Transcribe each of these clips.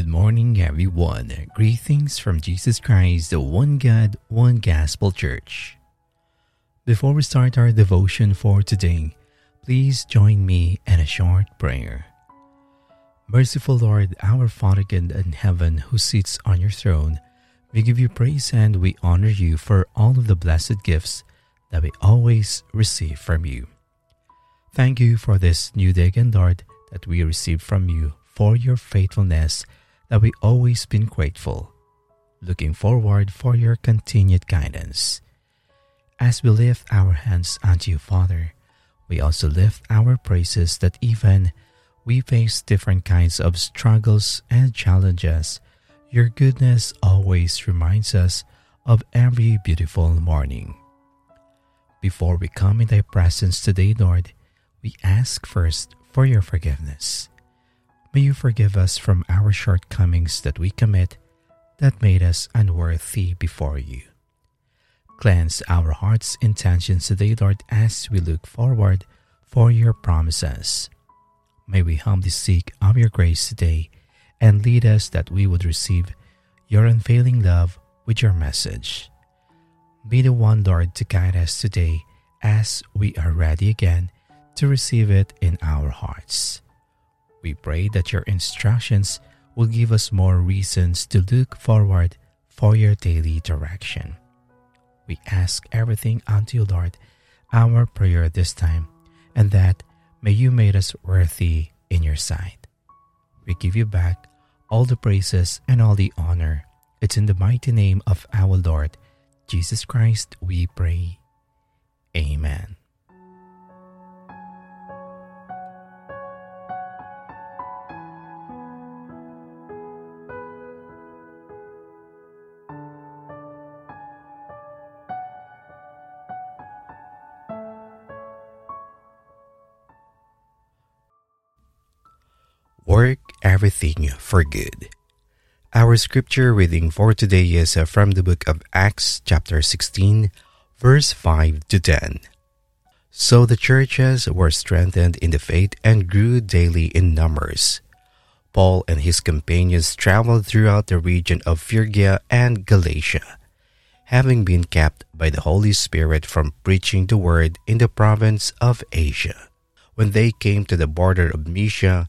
Good morning, everyone. Greetings from Jesus Christ, the one God, one gospel church. Before we start our devotion for today, please join me in a short prayer. Merciful Lord, our Father God in heaven who sits on your throne, we give you praise and we honor you for all of the blessed gifts that we always receive from you. Thank you for this new day, and Lord, that we receive from you for your faithfulness that we always been grateful, looking forward for your continued guidance. As we lift our hands unto you, Father, we also lift our praises that even we face different kinds of struggles and challenges, your goodness always reminds us of every beautiful morning. Before we come in thy presence today, Lord, we ask first for your forgiveness. May you forgive us from our shortcomings that we commit that made us unworthy before you. Cleanse our hearts' intentions today, Lord, as we look forward for your promises. May we humbly seek of your grace today and lead us that we would receive your unfailing love with your message. Be the one, Lord, to guide us today as we are ready again to receive it in our hearts. We pray that your instructions will give us more reasons to look forward for your daily direction. We ask everything unto you, Lord, our prayer this time, and that may you make us worthy in your sight. We give you back all the praises and all the honor. It's in the mighty name of our Lord Jesus Christ we pray. Amen. Work everything for good. Our scripture reading for today is from the book of Acts, chapter 16, verse 5 to 10. So the churches were strengthened in the faith and grew daily in numbers. Paul and his companions traveled throughout the region of Phrygia and Galatia, having been kept by the Holy Spirit from preaching the word in the province of Asia. When they came to the border of Mysia,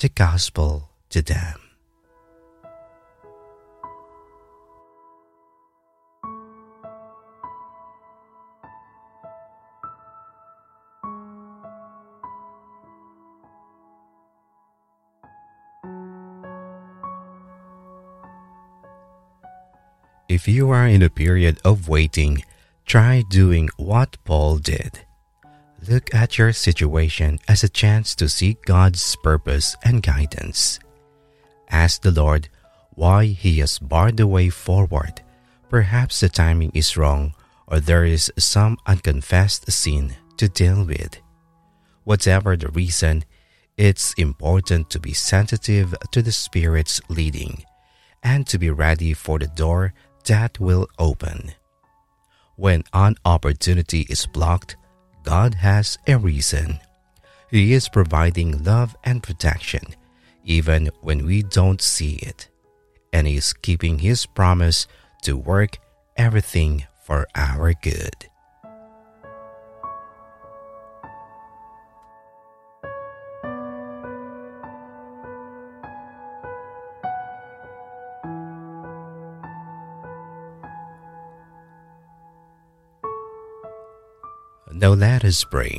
the gospel to them. If you are in a period of waiting, try doing what Paul did. Look at your situation as a chance to seek God's purpose and guidance. Ask the Lord why He has barred the way forward. Perhaps the timing is wrong or there is some unconfessed sin to deal with. Whatever the reason, it's important to be sensitive to the Spirit's leading and to be ready for the door that will open. When an opportunity is blocked, God has a reason. He is providing love and protection even when we don't see it. And He is keeping His promise to work everything for our good. Now let us pray.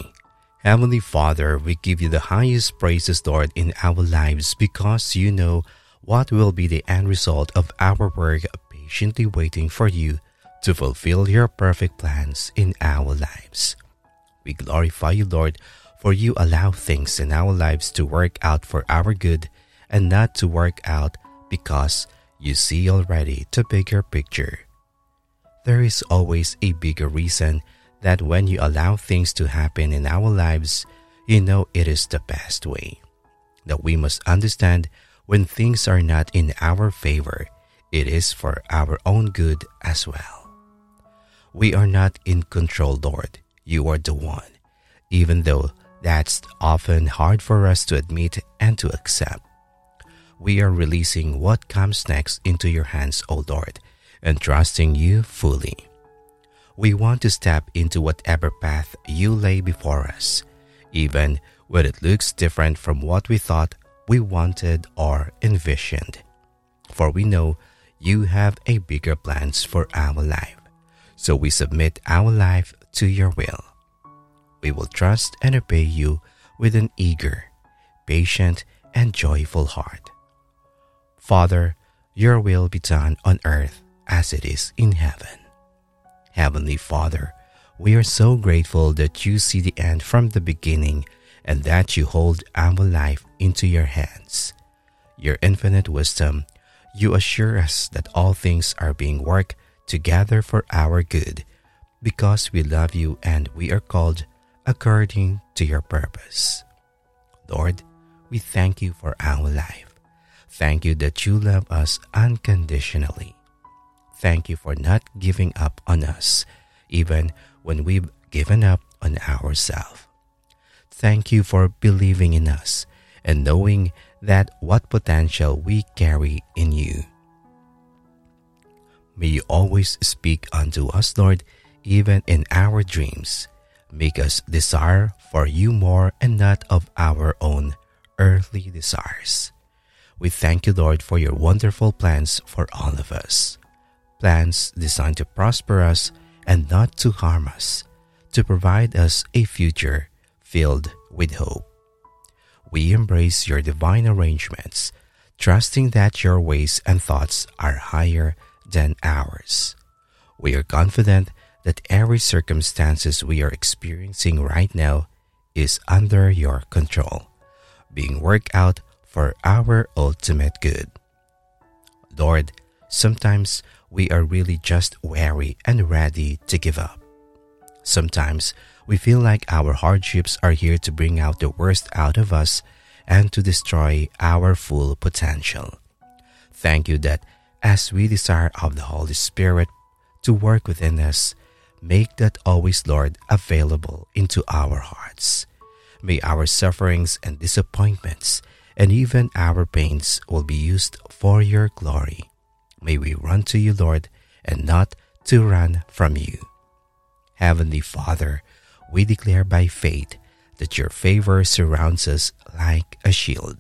Heavenly Father, we give you the highest praises, Lord, in our lives because you know what will be the end result of our work patiently waiting for you to fulfill your perfect plans in our lives. We glorify you, Lord, for you allow things in our lives to work out for our good and not to work out because you see already the bigger picture. There is always a bigger reason that when you allow things to happen in our lives, you know it is the best way. That we must understand when things are not in our favor, it is for our own good as well. We are not in control, Lord. You are the one, even though that's often hard for us to admit and to accept. We are releasing what comes next into your hands, O Lord, and trusting you fully. We want to step into whatever path you lay before us, even when it looks different from what we thought we wanted or envisioned. For we know you have a bigger plans for our life, so we submit our life to your will we will trust and obey you with an eager, patient, and joyful heart. Father, your will be done on earth as it is in heaven. Heavenly Father, we are so grateful that you see the end from the beginning and that you hold our life into your hands. Your infinite wisdom, you assure us that all things are being worked together for our good because we love you and we are called according to your purpose. Lord, we thank you for our life. Thank you that you love us unconditionally. Thank you for not giving up on us, even when we've given up on ourselves. Thank you for believing in us and knowing that what potential we carry in you. May you always speak unto us, Lord, even in our dreams Make us desire for you more and not of our own earthly desires. We thank you, Lord, for your wonderful plans for all of us. Plans designed to prosper us and not to harm us, to provide us a future filled with hope. We embrace your divine arrangements, trusting that your ways and thoughts are higher than ours. We are confident that every circumstances we are experiencing right now is under your control, being worked out for our ultimate good. Lord, sometimes we are really just weary and ready to give up. Sometimes we feel like our hardships are here to bring out the worst out of us and to destroy our full potential. Thank you that as we desire of the Holy Spirit to work within us, Make that always, Lord, available into our hearts. May our sufferings and disappointments and even our pains will be used for your glory. May we run to you, Lord, and not to run from you. Heavenly Father, we declare by faith that your favor surrounds us like a shield.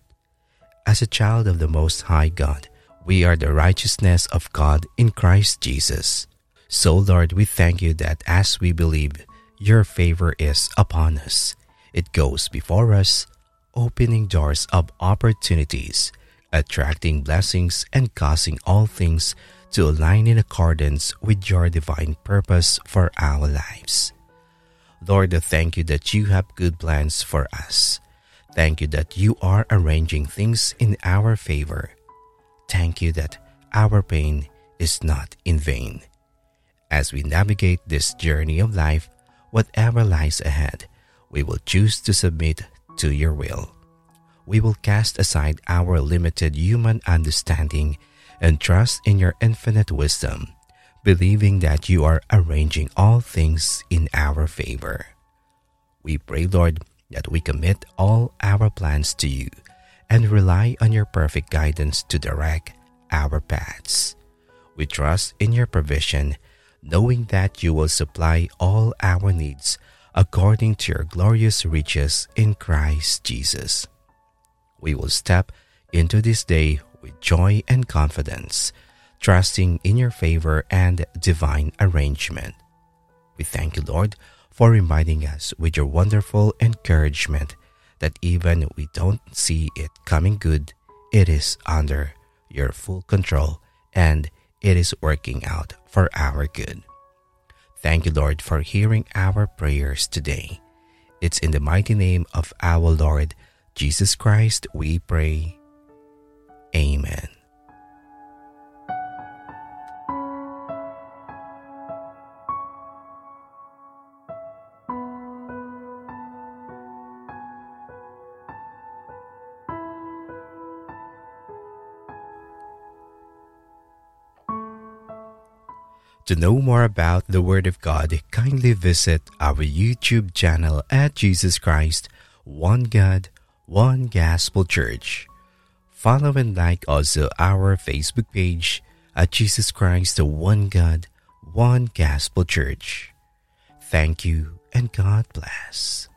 As a child of the Most High God, we are the righteousness of God in Christ Jesus. So, Lord, we thank you that as we believe, your favor is upon us. It goes before us, opening doors of opportunities, attracting blessings, and causing all things to align in accordance with your divine purpose for our lives. Lord, thank you that you have good plans for us. Thank you that you are arranging things in our favor. Thank you that our pain is not in vain. As we navigate this journey of life, whatever lies ahead, we will choose to submit to your will. We will cast aside our limited human understanding and trust in your infinite wisdom, believing that you are arranging all things in our favor. We pray, Lord, that we commit all our plans to you and rely on your perfect guidance to direct our paths. We trust in your provision knowing that you will supply all our needs according to your glorious riches in Christ Jesus. We will step into this day with joy and confidence, trusting in your favor and divine arrangement. We thank you, Lord, for reminding us with your wonderful encouragement that even we don't see it coming good, it is under your full control and it is working out for our good. Thank you, Lord, for hearing our prayers today. It's in the mighty name of our Lord Jesus Christ, we pray. Amen. To know more about the Word of God, kindly visit our YouTube channel at Jesus Christ, One God one Gospel Church. Follow and like also our Facebook page at Jesus Christ, the One God, One Gospel Church. Thank you and God bless.